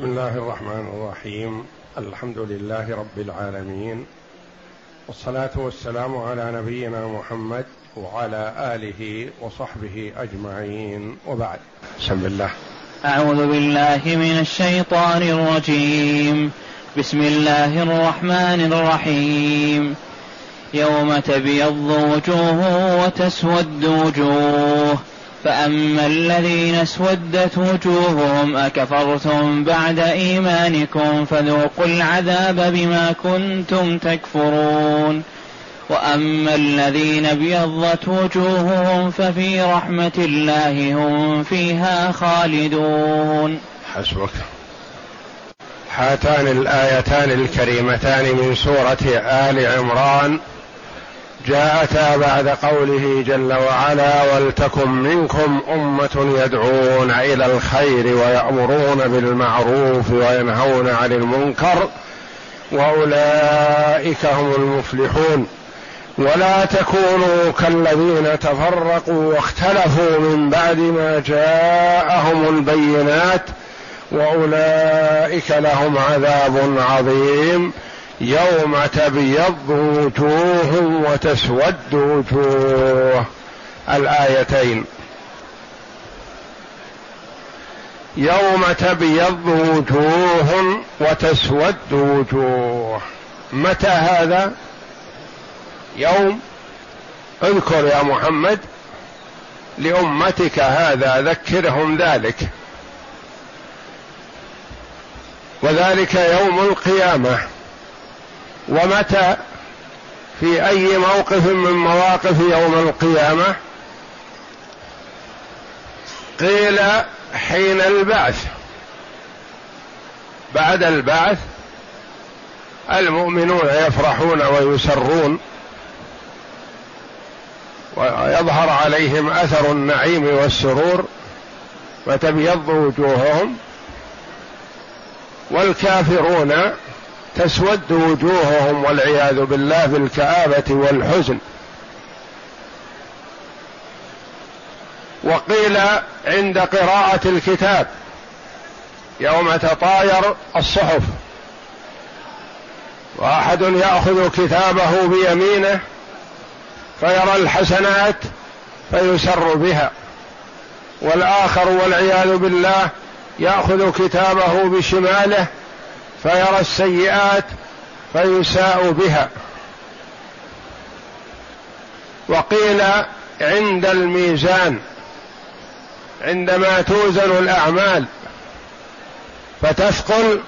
بسم الله الرحمن الرحيم. الحمد لله رب العالمين. والصلاة والسلام على نبينا محمد وعلى آله وصحبه أجمعين. وبعد بسم الله. أعوذ بالله من الشيطان الرجيم. بسم الله الرحمن الرحيم. يوم تبيض وجوه وتسود وجوه. فأما الذين اسودت وجوههم أكفرتم بعد إيمانكم فذوقوا العذاب بما كنتم تكفرون. وأما الذين ابيضت وجوههم ففي رحمة الله هم فيها خالدون. حسبك. هاتان الآيتان الكريمتان من سورة آل عمران. جاءتا بعد قوله جل وعلا ولتكن منكم أمة يدعون إلى الخير ويأمرون بالمعروف وينهون عن المنكر وأولئك هم المفلحون. ولا تكونوا كالذين تفرقوا واختلفوا من بعد ما جاءهم البينات وأولئك لهم عذاب عظيم. يوم تبيض وجوه وتسود وجوه. الآيتين. يوم تبيض وجوه وتسود وجوه. متى هذا؟ يوم. اذكر يا محمد لأمتك هذا ذكرهم ذلك. وذلك يوم القيامة. ومتى؟ في أي موقف من مواقف يوم القيامة؟ قيل حين البعث. بعد البعث المؤمنون يفرحون ويسرون ويظهر عليهم أثر النعيم والسرور وتبيض وجوههم. والكافرون تسود وجوههم والعياذ بالله بالكآبة والحزن. وقيل عند قراءة الكتاب يوم تطاير الصحف. وأحد يأخذ كتابه بيمينه فيرى الحسنات فيسر بها. والآخر والعياذ بالله يأخذ كتابه بشماله فيرى السيئات فيساء بها. وقيل عند الميزان عندما توزن الأعمال فتثقل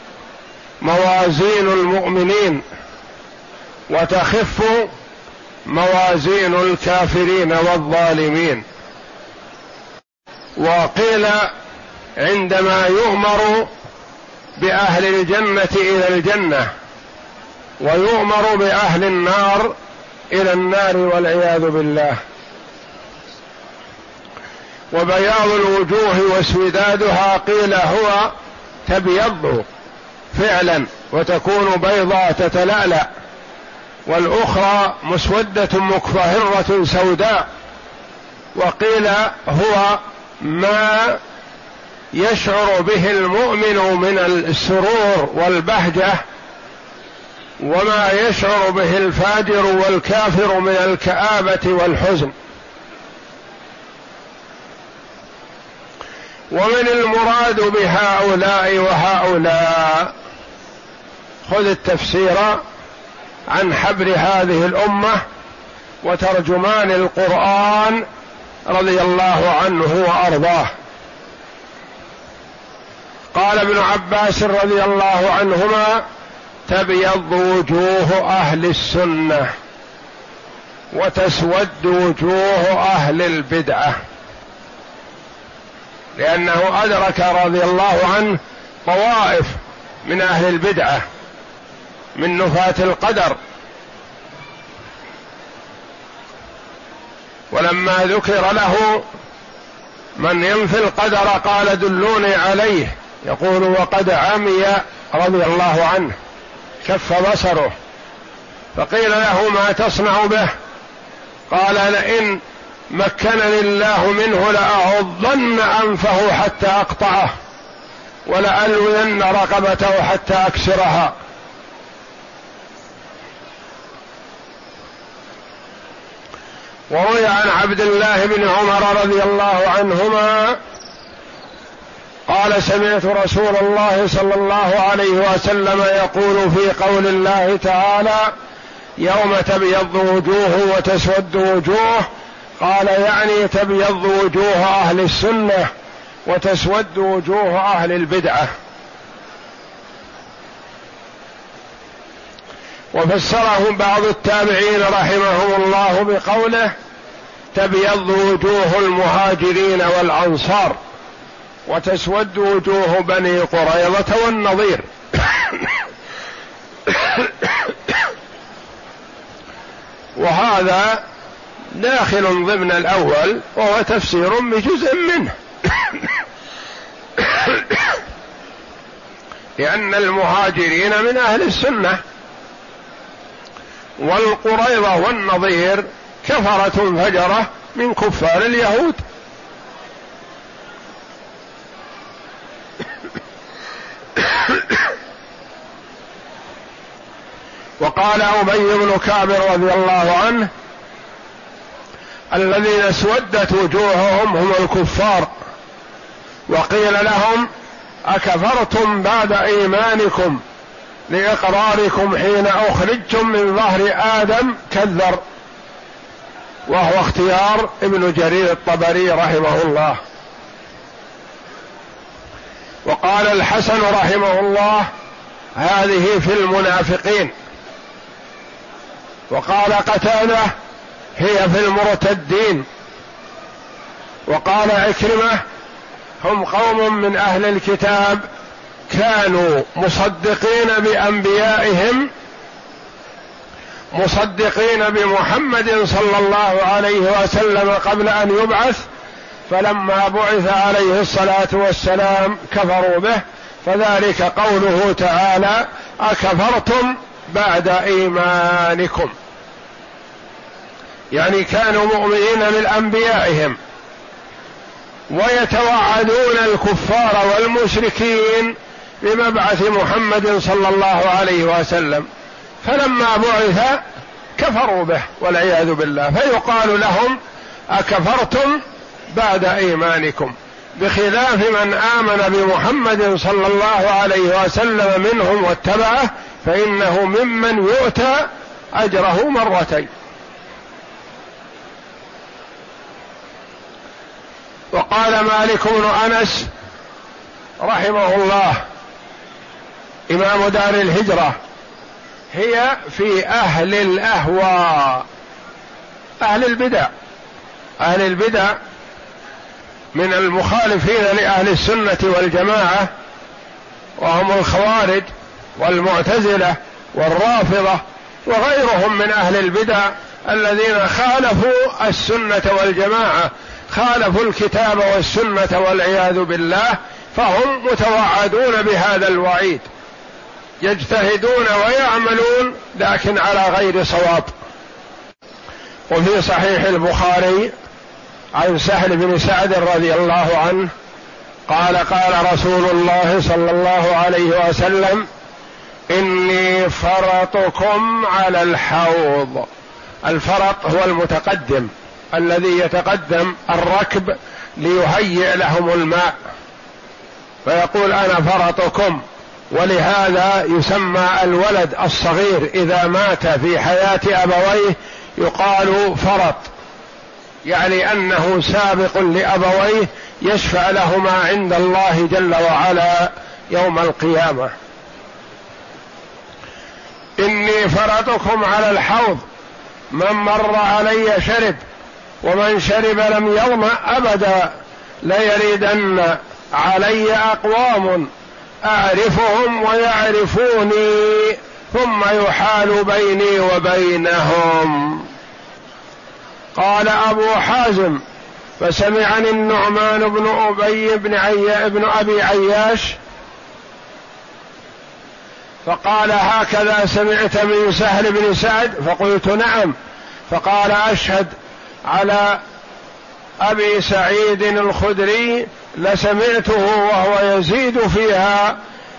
موازين المؤمنين وتخف موازين الكافرين والظالمين. وقيل عندما يؤمر بأهل الجنة إلى الجنة ويؤمر بأهل النار إلى النار والعياذ بالله. وبياض الوجوه واسودادها قيل هو تبيض فعلا وتكون بيضاء تتلألأ والأخرى مسودة مكفهرة سوداء وقيل هو ما يشعر به المؤمن من السرور والبهجة وما يشعر به الفاجر والكافر من الكآبة والحزن. ومن المراد بهؤلاء وهؤلاء خذ التفسير عن حبر هذه الأمة وترجمان القرآن رضي الله عنه وأرضاه. قال ابن عباس رضي الله عنهما تبيض وجوه أهل السنة وتسود وجوه أهل البدعة. لأنه أدرك رضي الله عنه طوائف من أهل البدعة من نفاة القدر. ولما ذكر له من ينفي القدر قال دلوني عليه. يقول وقد عمي رضي الله عنه كف بصره فقيل له ما تصنع به؟ قال لئن مكنني الله منه لأعضن أنفه حتى أقطعه ولألوين رقبته حتى أكسرها. وروي عن عبد الله بن عمر رضي الله عنهما قال سمعت رسول الله صلى الله عليه وسلم يقول في قول الله تعالى يوم تبيض وجوه وتسود وجوه قال يعني تبيض وجوه أهل السنة وتسود وجوه أهل البدعة. وفسره بعض التابعين رحمهم الله بقوله تبيض وجوه المهاجرين والأنصار. وتسود وجوه بني قريظة والنظير. وهذا داخل ضمن الأول وهو تفسير بجزء منه. لأن المهاجرين من أهل السنة والقريضه والنظير كفرة فجرة من كفار اليهود. وقال أبي بن كعب رضي الله عنه الذين اسودت وجوههم هم الكفار وقيل لهم أكفرتم بعد إيمانكم لإقراركم حين أخرجتم من ظهر آدم كالذر وهو اختيار ابن جرير الطبري رحمه الله. وقال الحسن رحمه الله هذه في المنافقين. وقال قتادة هي في المرتدين. وقال عكرمة هم قوم من أهل الكتاب كانوا مصدقين بأنبيائهم مصدقين بمحمد صلى الله عليه وسلم قبل أن يبعث فلما بعث عليه الصلاة والسلام كفروا به فذلك قوله تعالى أكفرتم بعد إيمانكم. يعني كانوا مؤمنين من أنبيائهم ويتوعدون الكفار والمشركين بمبعث محمد صلى الله عليه وسلم. فلما بعث كفروا به والعياذ بالله. فيقال لهم أكفرتم بعد إيمانكم بخلاف من آمن بمحمد صلى الله عليه وسلم منهم واتبعه فإنه ممن يؤتى أجره مرتين. وقال مالك بن أنس رحمه الله إمام دار الهجرة هي في أهل الأهواء أهل البدع. أهل البدع من المخالفين لأهل السنة والجماعة وهم الخوارج والمعتزلة والرافضة وغيرهم من أهل البدع الذين خالفوا السنة والجماعة خالفوا الكتاب والسنة والعياذ بالله فهم متوعدون بهذا الوعيد يجتهدون ويعملون لكن على غير صواب. وفي صحيح البخاري عن سهل بن سعد رضي الله عنه قال قال رسول الله صلى الله عليه وسلم إني فرطكم على الحوض. الفرط هو المتقدم الذي يتقدم الركب ليهيئ لهم الماء. فيقول أنا فرطكم ولهذا يسمى الولد الصغير إذا مات في حياة أبويه يقال فرط. يعني أنه سابق لأبويه يشفع لهما عند الله جل وعلا يوم القيامة. إني فرطكم على الحوض من مر علي شرب ومن شرب لم يظمأ أبدا ليردن علي أقوام أعرفهم ويعرفوني ثم يحال بيني وبينهم. قال أبو حازم فسمعني النعمان بن أبي بن, عي... بن أبي عياش فقال هكذا سمعت من سهل بن سعد فقلت نعم فقال أشهد على أبي سعيد الخدري لسمعته وهو يزيد فيها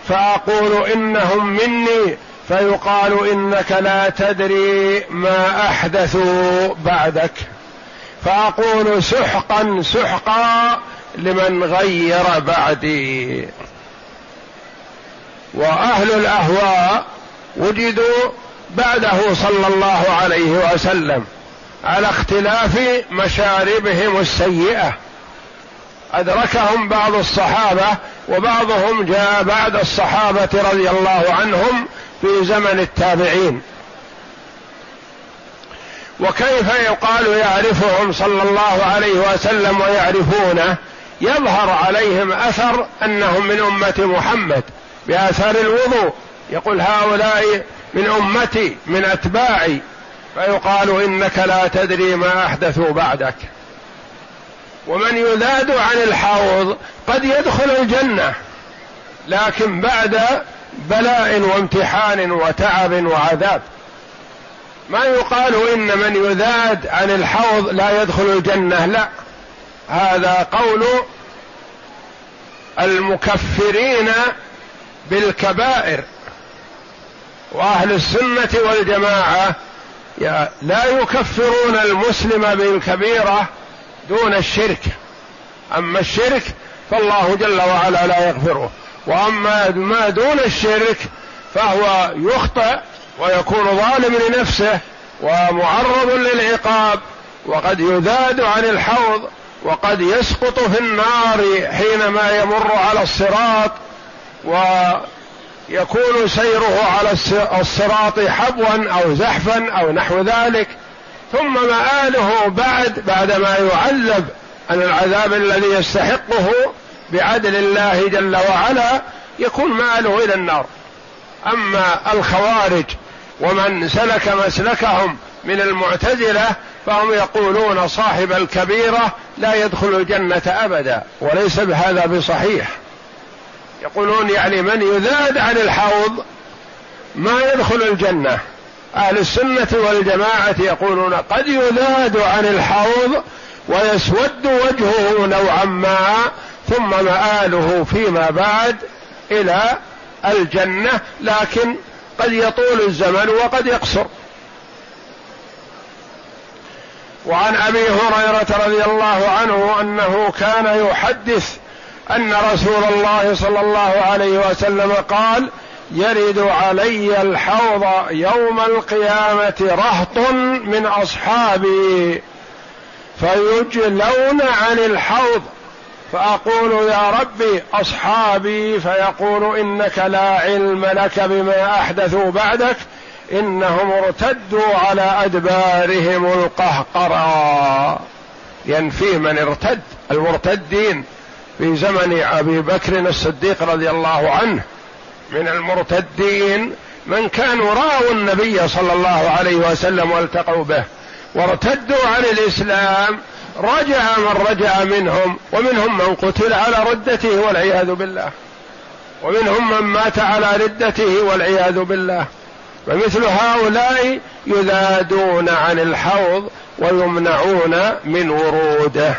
فأقول إنهم مني فيقال إنك لا تدري ما احدثوا بعدك. فأقول سحقا سحقا لمن غير بعدي. وأهل الأهواء وجدوا بعده صلى الله عليه وسلم على اختلاف مشاربهم السيئة. أدركهم بعض الصحابة وبعضهم جاء بعد الصحابة رضي الله عنهم في زمن التابعين. وكيف يقال يعرفهم صلى الله عليه وسلم ويعرفونه؟ يظهر عليهم أثر أنهم من أمة محمد باثار الوضوء. يقول هؤلاء من أمتي من أتباعي. فيقال إنك لا تدري ما احدثوا بعدك. ومن يذاد عن الحوض قد يدخل الجنة. لكن بعد بلاء وامتحان وتعب وعذاب. ما يقال إن من يذاد عن الحوض لا يدخل الجنة لا. هذا قول المكفرين بالكبائر. وأهل السنة والجماعة لا يكفرون المسلم بالكبيرة دون الشرك. أما الشرك فالله جل وعلا لا يغفره. وأما ما دون الشرك فهو يخطئ ويكون ظالم لنفسه ومعرض للعقاب وقد يذاد عن الحوض وقد يسقط في النار حينما يمر على الصراط ويكون سيره على الصراط حبوا أو زحفا أو نحو ذلك. ثم مآله بعد بعدما يعذب عن العذاب الذي يستحقه بعدل الله جل وعلا يكون مآله إلى النار. أما الخوارج ومن سلك مسلكهم من المعتزلة فهم يقولون صاحب الكبيرة لا يدخل الجنة أبدا وليس بهذا بصحيح. يقولون يعني من يذاد عن الحوض ما يدخل الجنة. أهل السنة والجماعة يقولون قد يذاد عن الحوض ويسود وجهه نوعا ما ثم مآله فيما بعد إلى الجنة لكن قد يطول الزمن وقد يقصر. وعن أبي هريرة رضي الله عنه أنه كان يحدث أن رسول الله صلى الله عليه وسلم قال يرد علي الحوض يوم القيامة رهط من أصحابي فيجلون عن الحوض فأقول يا ربي أصحابي فيقول إنك لا علم لك بما أحدثوا بعدك إنهم ارتدوا على أدبارهم القهقرى ينفي من ارتد المرتدين في زمن أبي بكر الصديق رضي الله عنه. من المرتدين من كانوا راوا النبي صلى الله عليه وسلم والتقوا به وارتدوا عن الإسلام رجع من رجع منهم ومنهم من قتل على ردته والعياذ بالله. ومنهم من مات على ردته والعياذ بالله. فمثل هؤلاء يذادون عن الحوض ويمنعون من وروده.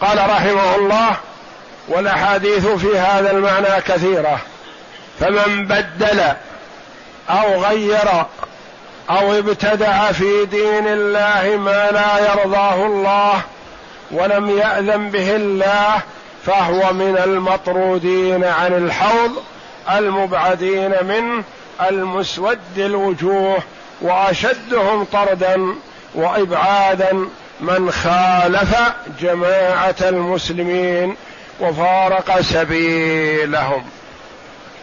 قال رحمه الله والأحاديث في هذا المعنى كثيرة. فمن بدل أو غير أو ابتدع في دين الله ما لا يرضاه الله ولم يأذن به الله فهو من المطرودين عن الحوض المبعدين منه المسود الوجوه وأشدهم طردا وإبعادا من خالف جماعة المسلمين وفارق سبيلهم.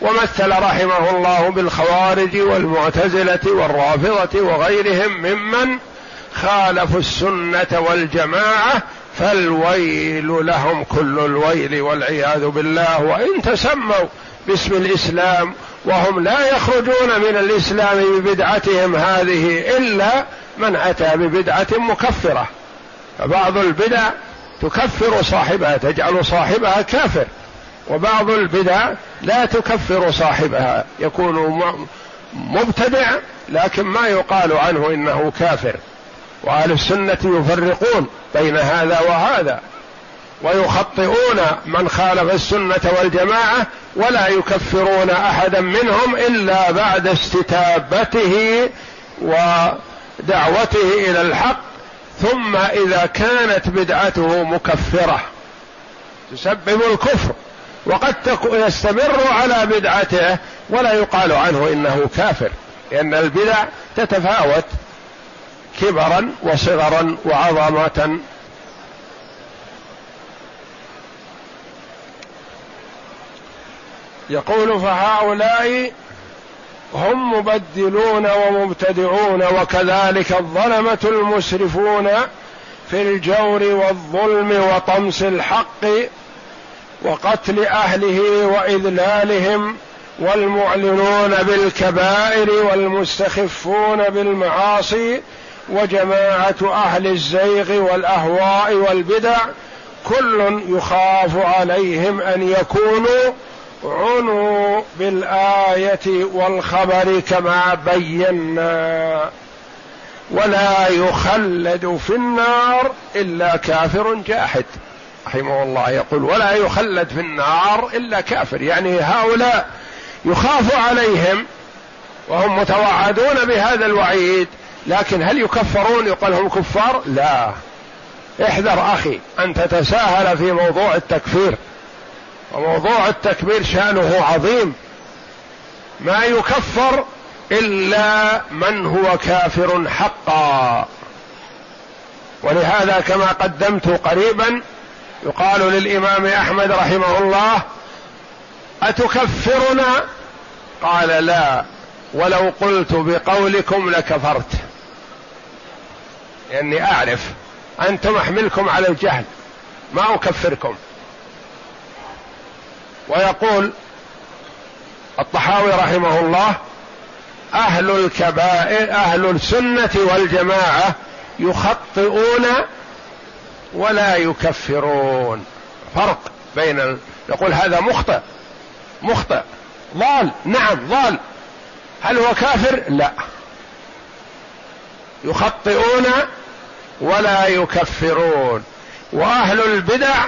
ومثل رحمه الله بالخوارج والمعتزلة والرافضة وغيرهم ممن خالفوا السنة والجماعة فالويل لهم كل الويل والعياذ بالله. وإن تسموا باسم الإسلام وهم لا يخرجون من الإسلام ببدعتهم هذه إلا من أتى ببدعة مكفرة. فبعض البدع تكفر صاحبها تجعل صاحبها كافر. وبعض البدع لا تكفر صاحبها. يكون مبتدع لكن ما يقال عنه إنه كافر. وأهل السنة يفرقون بين هذا وهذا. ويخطئون من خالف السنة والجماعة ولا يكفرون أحدا منهم إلا بعد استتابته ودعوته إلى الحق. ثم إذا كانت بدعته مكفرة. تسبب الكفر. وقد يستمر على بدعته ولا يقال عنه إنه كافر لأن البدع تتفاوت كبرا وصغرا وعظمه يقول فهؤلاء هم مبدلون ومبتدعون وكذلك الظلمة المسرفون في الجور والظلم وطمس الحق وقتل أهله وإذلالهم والمعلنون بالكبائر والمستخفون بالمعاصي وجماعة أهل الزيغ والأهواء والبدع كل يخاف عليهم أن يكونوا عنوا بالآية والخبر كما بينا. ولا يخلد في النار إلا كافر جاحد. رحمه الله يقول ولا يخلد في النار إلا كافر. يعني هؤلاء يخاف عليهم وهم متوعدون بهذا الوعيد لكن هل يكفرون؟ يقال هم كفار؟ لا. احذر أخي ان تتساهل في موضوع التكفير وموضوع التكبير شأنه عظيم. ما يكفر إلا من هو كافر حقا. ولهذا كما قدمت قريبا يقال للإمام أحمد رحمه الله أتكفرنا؟ قال لا ولو قلت بقولكم لكفرت. لأني أعرف أنتم أحملكم على الجهل ما أكفركم. ويقول الطحاوي رحمه الله أهل الكبائر أهل السنة والجماعة يخطئون ولا يكفرون. فرق بين ال... يقول هذا مخطئ. مخطئ. ضال. نعم ضال. هل هو كافر؟ لا. يخطئون ولا يكفرون. وأهل البدع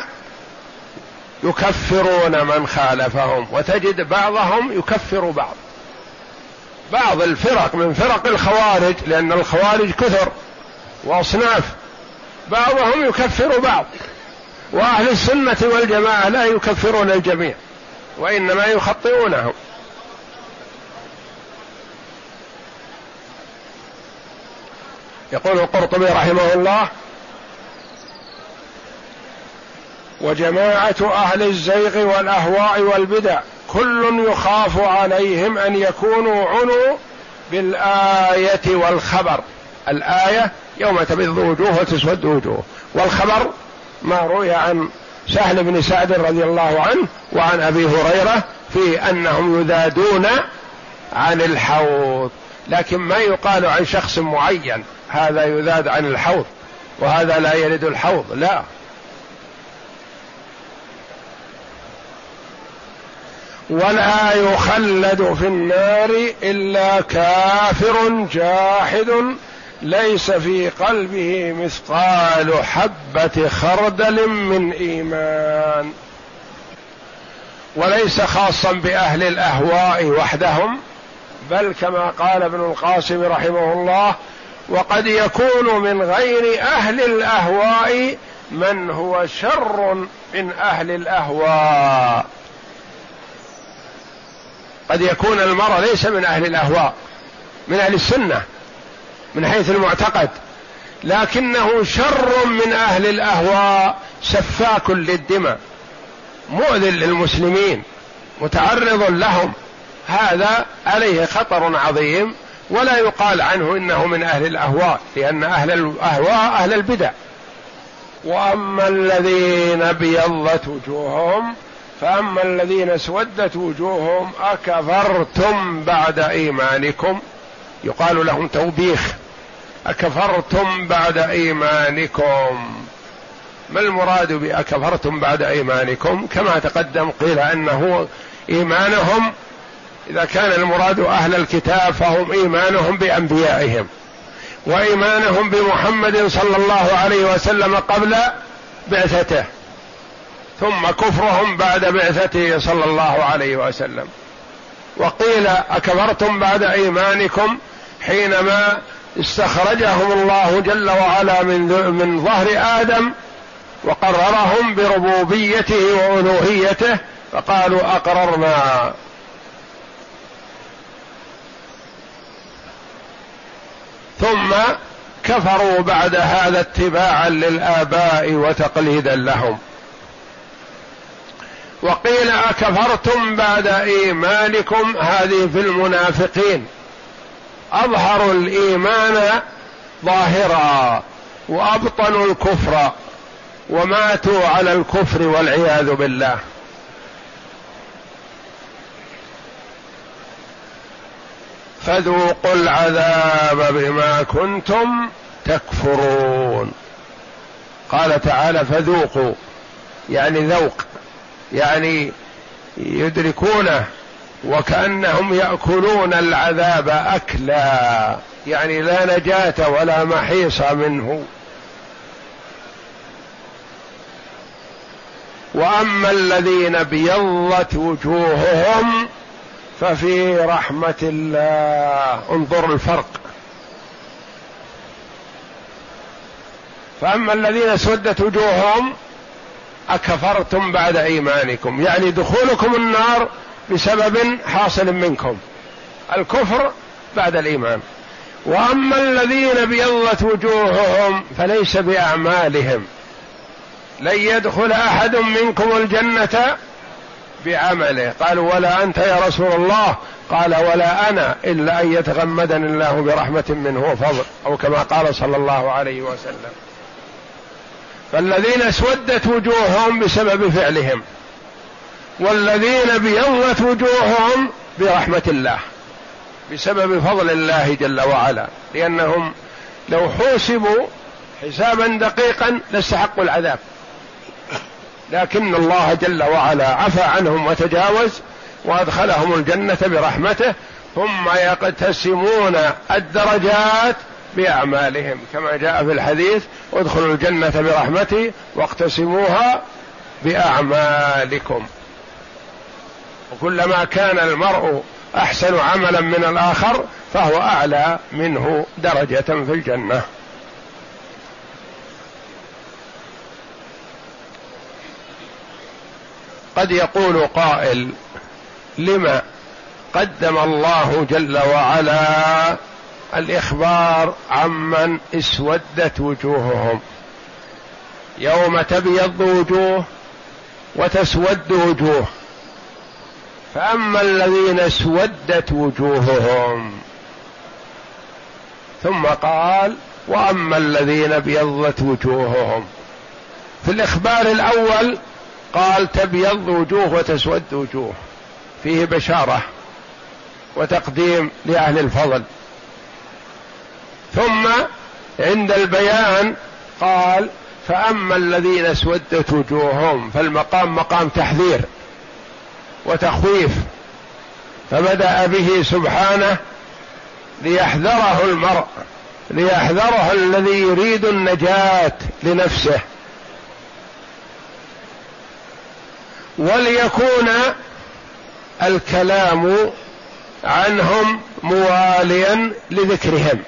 يكفرون من خالفهم. وتجد بعضهم يكفر بعض. بعض الفرق من فرق الخوارج لأن الخوارج كثر. وأصناف بعضهم يكفر بعض. وأهل السنة والجماعة لا يكفرون الجميع وإنما يخطئونهم. يقول القرطبي رحمه الله وجماعة أهل الزيغ والأهواء والبدع كل يخاف عليهم أن يكونوا عنوا بالآية والخبر. الآية يوم تبيض وجوه وتسود وجوه. والخبر ما روي عن سهل بن سعد رضي الله عنه وعن أبي هريرة في أنهم يذادون عن الحوض. لكن ما يقال عن شخص معين هذا يذاد عن الحوض وهذا لا يرد الحوض. لا. ولا يخلد في النار إلا كافر جاحد ليس في قلبه مثقال حبة خردل من إيمان. وليس خاصا بأهل الأهواء وحدهم بل كما قال ابن القاسم رحمه الله وقد يكون من غير أهل الأهواء من هو شر من أهل الأهواء. قد يكون المرء ليس من أهل الأهواء من أهل السنة. من حيث المعتقد. لكنه شر من أهل الأهواء سفاك للدماء مؤذن للمسلمين متعرض لهم. هذا عليه خطر عظيم ولا يقال عنه إنه من أهل الأهواء لأن أهل الأهواء أهل البدع. وأما الذين أبيضت وجوههم فأما الذين اسودت وجوههم أكفرتم بعد إيمانكم. يقال لهم توبيخ. أكفرتم بعد إيمانكم. ما المراد بأكفرتم بعد إيمانكم؟ كما تقدم قيل أنه إيمانهم إذا كان المراد أهل الكتاب فهم إيمانهم بأنبيائهم وإيمانهم بمحمد صلى الله عليه وسلم قبل بعثته ثم كفرهم بعد بعثته صلى الله عليه وسلم. وقيل أكفرتم بعد إيمانكم حينما استخرجهم الله جل وعلا من من ظهر آدم وقررهم بربوبيته وألوهيته فقالوا أقررنا. ثم كفروا بعد هذا اتباعا للآباء وتقليدا لهم. وقيل أكفرتم بعد إيمانكم هذه في المنافقين. اظهروا الإيمان ظاهرا وابطنوا الكفر وماتوا على الكفر والعياذ بالله. فذوقوا العذاب بما كنتم تكفرون. قال تعالى فذوقوا يعني ذوق يعني يدركونه. وكأنهم يأكلون العذاب أكلا يعني لا نجاة ولا محيص منه. وأما الذين ابيضت وجوههم ففي رحمة الله. انظر الفرق. فأما الذين اسودت وجوههم أكفرتم بعد إيمانكم. يعني دخولكم النار بسبب حاصل منكم. الكفر بعد الإيمان. وأما الذين ابيضت وجوههم فليس بأعمالهم. لن يدخل أحد منكم الجنة بعمله. قالوا ولا أنت يا رسول الله. قال ولا أنا إلا أن يتغمدني الله برحمة منه وفضل أو كما قال صلى الله عليه وسلم. فالذين اسودت وجوههم بسبب فعلهم. والذين بيضت وجوههم برحمة الله بسبب فضل الله جل وعلا لأنهم لو حوسبوا حسابا دقيقا لاستحقوا العذاب. لكن الله جل وعلا عفى عنهم وتجاوز وأدخلهم الجنة برحمته ثم يقتسمون الدرجات بأعمالهم. كما جاء في الحديث ادخلوا الجنة برحمتي واقتسموها بأعمالكم. وكلما كان المرء أحسن عملا من الآخر فهو أعلى منه درجة في الجنة. قد يقول قائل لما قدم الله جل وعلا الإخبار عمن اسودت وجوههم؟ يوم تبيض وجوه وتسود وجوه. فأما الذين اسودت وجوههم ثم قال وأما الذين ابيضت وجوههم في الإخبار الأول قال تبيض وجوه وتسود وجوه فيه بشارة وتقديم لأهل الفضل ثم عند البيان قال فأما الذين اسودت وجوههم فالمقام مقام تحذير وتخويف فبدأ به سبحانه ليحذره المرء ليحذره الذي يريد النجاة لنفسه. وليكون الكلام عنهم مواليا لذكرهم.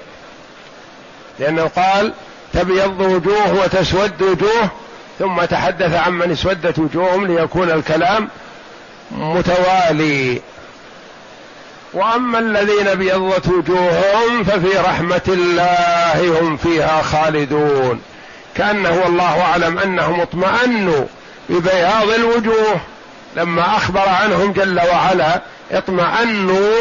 لأنه قال تبيض وجوه وتسود وجوه ثم تحدث عمن اسودت وجوههم ليكون الكلام متوالي. وأما الذين أبيضت وجوههم ففي رحمة الله هم فيها خالدون. كانه والله أعلم أنهم اطمأنوا ببياض الوجوه. لما أخبر عنهم جل وعلا اطمأنوا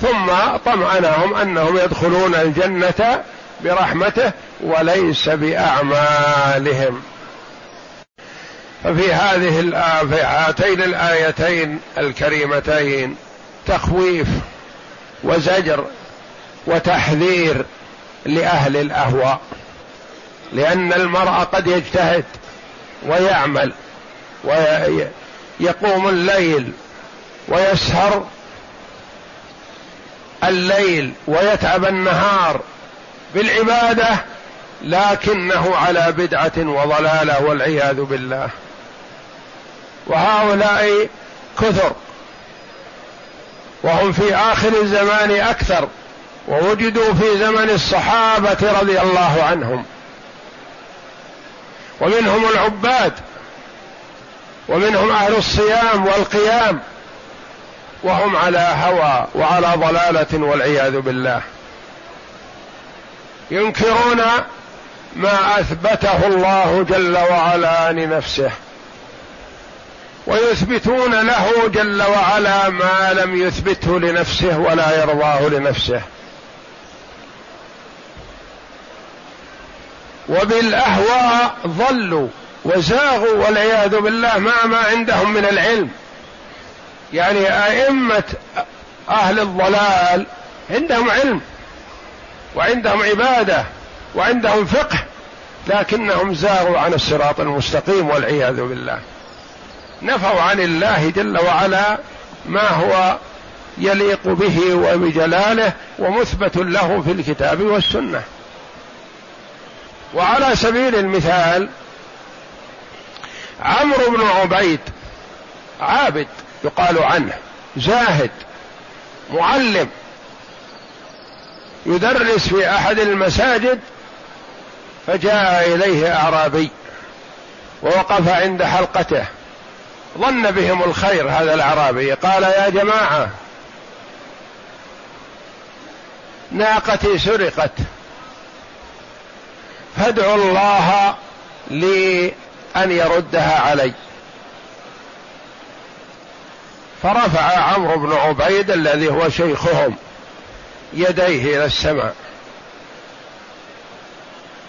ثم طمأنهم أنهم يدخلون الجنة برحمته وليس بأعمالهم. ففي هذه في هاتين الآيتين الكريمتين تخويف وزجر وتحذير لأهل الأهواء. لأن المرء قد يجتهد ويعمل ويقوم الليل ويسهر الليل ويتعب النهار بالعبادة لكنه على بدعة وضلالة والعياذ بالله. وهؤلاء كثر. وهم في آخر الزمان أكثر ووجدوا في زمن الصحابة رضي الله عنهم. ومنهم العباد ومنهم أهل الصيام والقيام وهم على هوى وعلى ضلالة والعياذ بالله. ينكرون ما أثبته الله جل وعلا لنفسه. ويثبتون له جل وعلا ما لم يثبته لنفسه ولا يرضاه لنفسه. وبالأهواء ضلوا وزاغوا والعياذ بالله مع ما عندهم من العلم. يعني أئمة أهل الضلال عندهم علم وعندهم عبادة وعندهم فقه لكنهم زاغوا عن الصراط المستقيم والعياذ بالله. نفوا عن الله جل وعلا ما هو يليق به وبجلاله ومثبت له في الكتاب والسنة. وعلى سبيل المثال عمرو بن عبيد عابد يقال عنه زاهد معلم يدرس في أحد المساجد فجاء إليه أعرابي ووقف عند حلقته. ظن بهم الخير هذا الأعرابي. قال يا جماعة ناقتي سرقت. فادعوا الله لي أن يردها علي. فرفع عمرو بن عبيد الذي هو شيخهم يديه إلى السماء.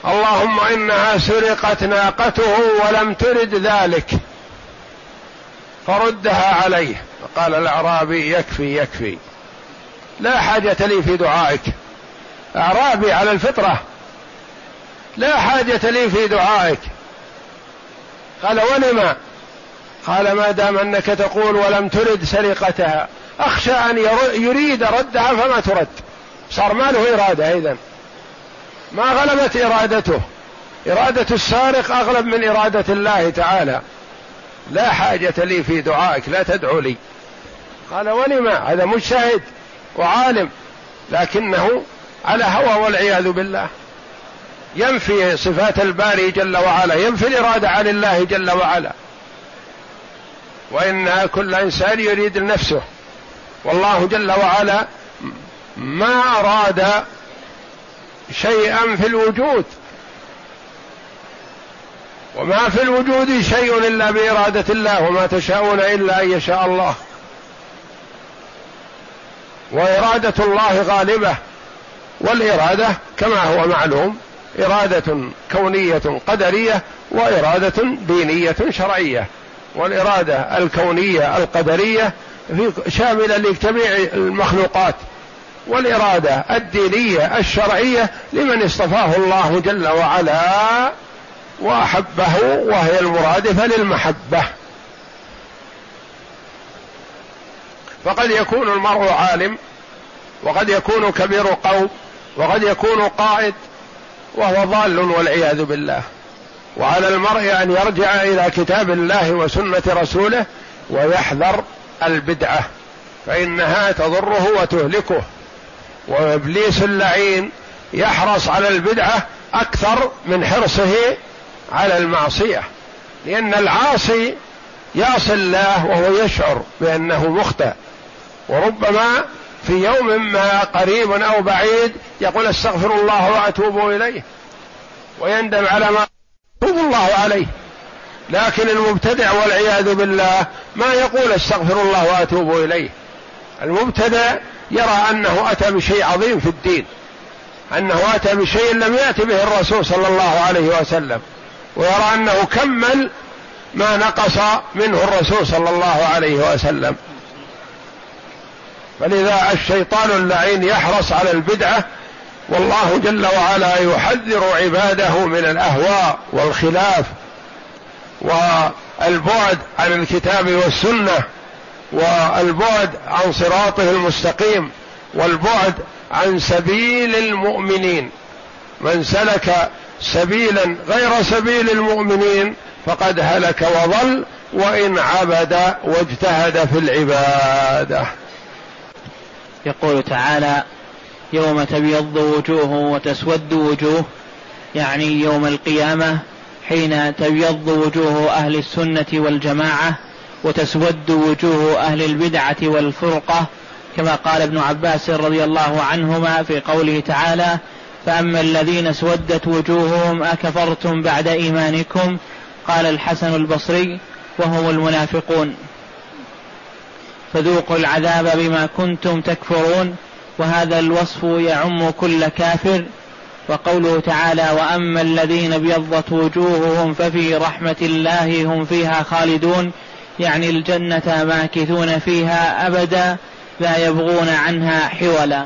اللهم إنها سرقت ناقته ولم ترد ذلك. فردها عليه. فقال الأعرابي يكفي يكفي. لا حاجة لي في دعائك. أعرابي على الفطرة. لا حاجة لي في دعائك. قال ولم قال ما دام أنك تقول ولم ترد سرقتها أخشى أن يريد ردها فما ترد. صار ما له إرادة اذا ما غلبت إرادته. إرادة السارق أغلب من إرادة الله تعالى. لا حاجة لي في دعائك لا تدعو لي. قال ولما؟ هذا مجتهد وعالم لكنه على هوى والعياذ بالله. ينفي صفات الباري جل وعلا ينفي الإرادة عن الله جل وعلا. وإن كل إنسان يريد لنفسه والله جل وعلا ما أراد شيئا في الوجود. وما في الوجود شيء إلا بإرادة الله وما تشاءون إلا أن يشاء الله. وإرادة الله غالبة والإرادة كما هو معلوم إرادة كونية قدرية وإرادة دينية شرعية. والإرادة الكونية القدرية شاملة لجميع المخلوقات. والإرادة الدينية الشرعية لمن اصطفاه الله جل وعلا وأحبه وهي المرادفه للمحبه فقد يكون المرء عالم وقد يكون كبير قوم وقد يكون قائد وهو ضال والعياذ بالله. وعلى المرء أن يرجع إلى كتاب الله وسنة رسوله ويحذر البدعة فإنها تضره وتهلكه. وإبليس اللعين يحرص على البدعة أكثر من حرصه على المعصية لأن العاصي يعصي الله وهو يشعر بأنه مخطئ. وربما في يوم ما قريب أو بعيد يقول استغفر الله وأتوب إليه ويندم على ما توب الله عليه. لكن المبتدع والعياذ بالله ما يقول استغفر الله وأتوب إليه. المبتدع يرى أنه أتى بشيء عظيم في الدين أنه أتى بشيء لم يات به الرسول صلى الله عليه وسلم. ويرى انه كمل ما نقص منه الرسول صلى الله عليه وسلم. فلذا الشيطان اللعين يحرص على البدعة والله جل وعلا يحذر عباده من الأهواء والخلاف والبعد عن الكتاب والسنة والبعد عن صراطه المستقيم والبعد عن سبيل المؤمنين. من سلك سبيلا غير سبيل المؤمنين فقد هلك وضل وإن عبد واجتهد في العبادة. يقول تعالى يوم تبيض وجوه وتسود وجوه يعني يوم القيامة حين تبيض وجوه أهل السنة والجماعة وتسود وجوه أهل البدعة والفرقة كما قال ابن عباس رضي الله عنهما في قوله تعالى فأما الذين اسودت وجوههم أكفرتم بعد إيمانكم؟ قال الحسن البصري وهم المنافقون. فذوقوا العذاب بما كنتم تكفرون وهذا الوصف يعم كل كافر. وقوله تعالى وأما الذين ابيضت وجوههم ففي رحمة الله هم فيها خالدون. يعني الجنة ماكثون فيها أبدا لا يبغون عنها حولا.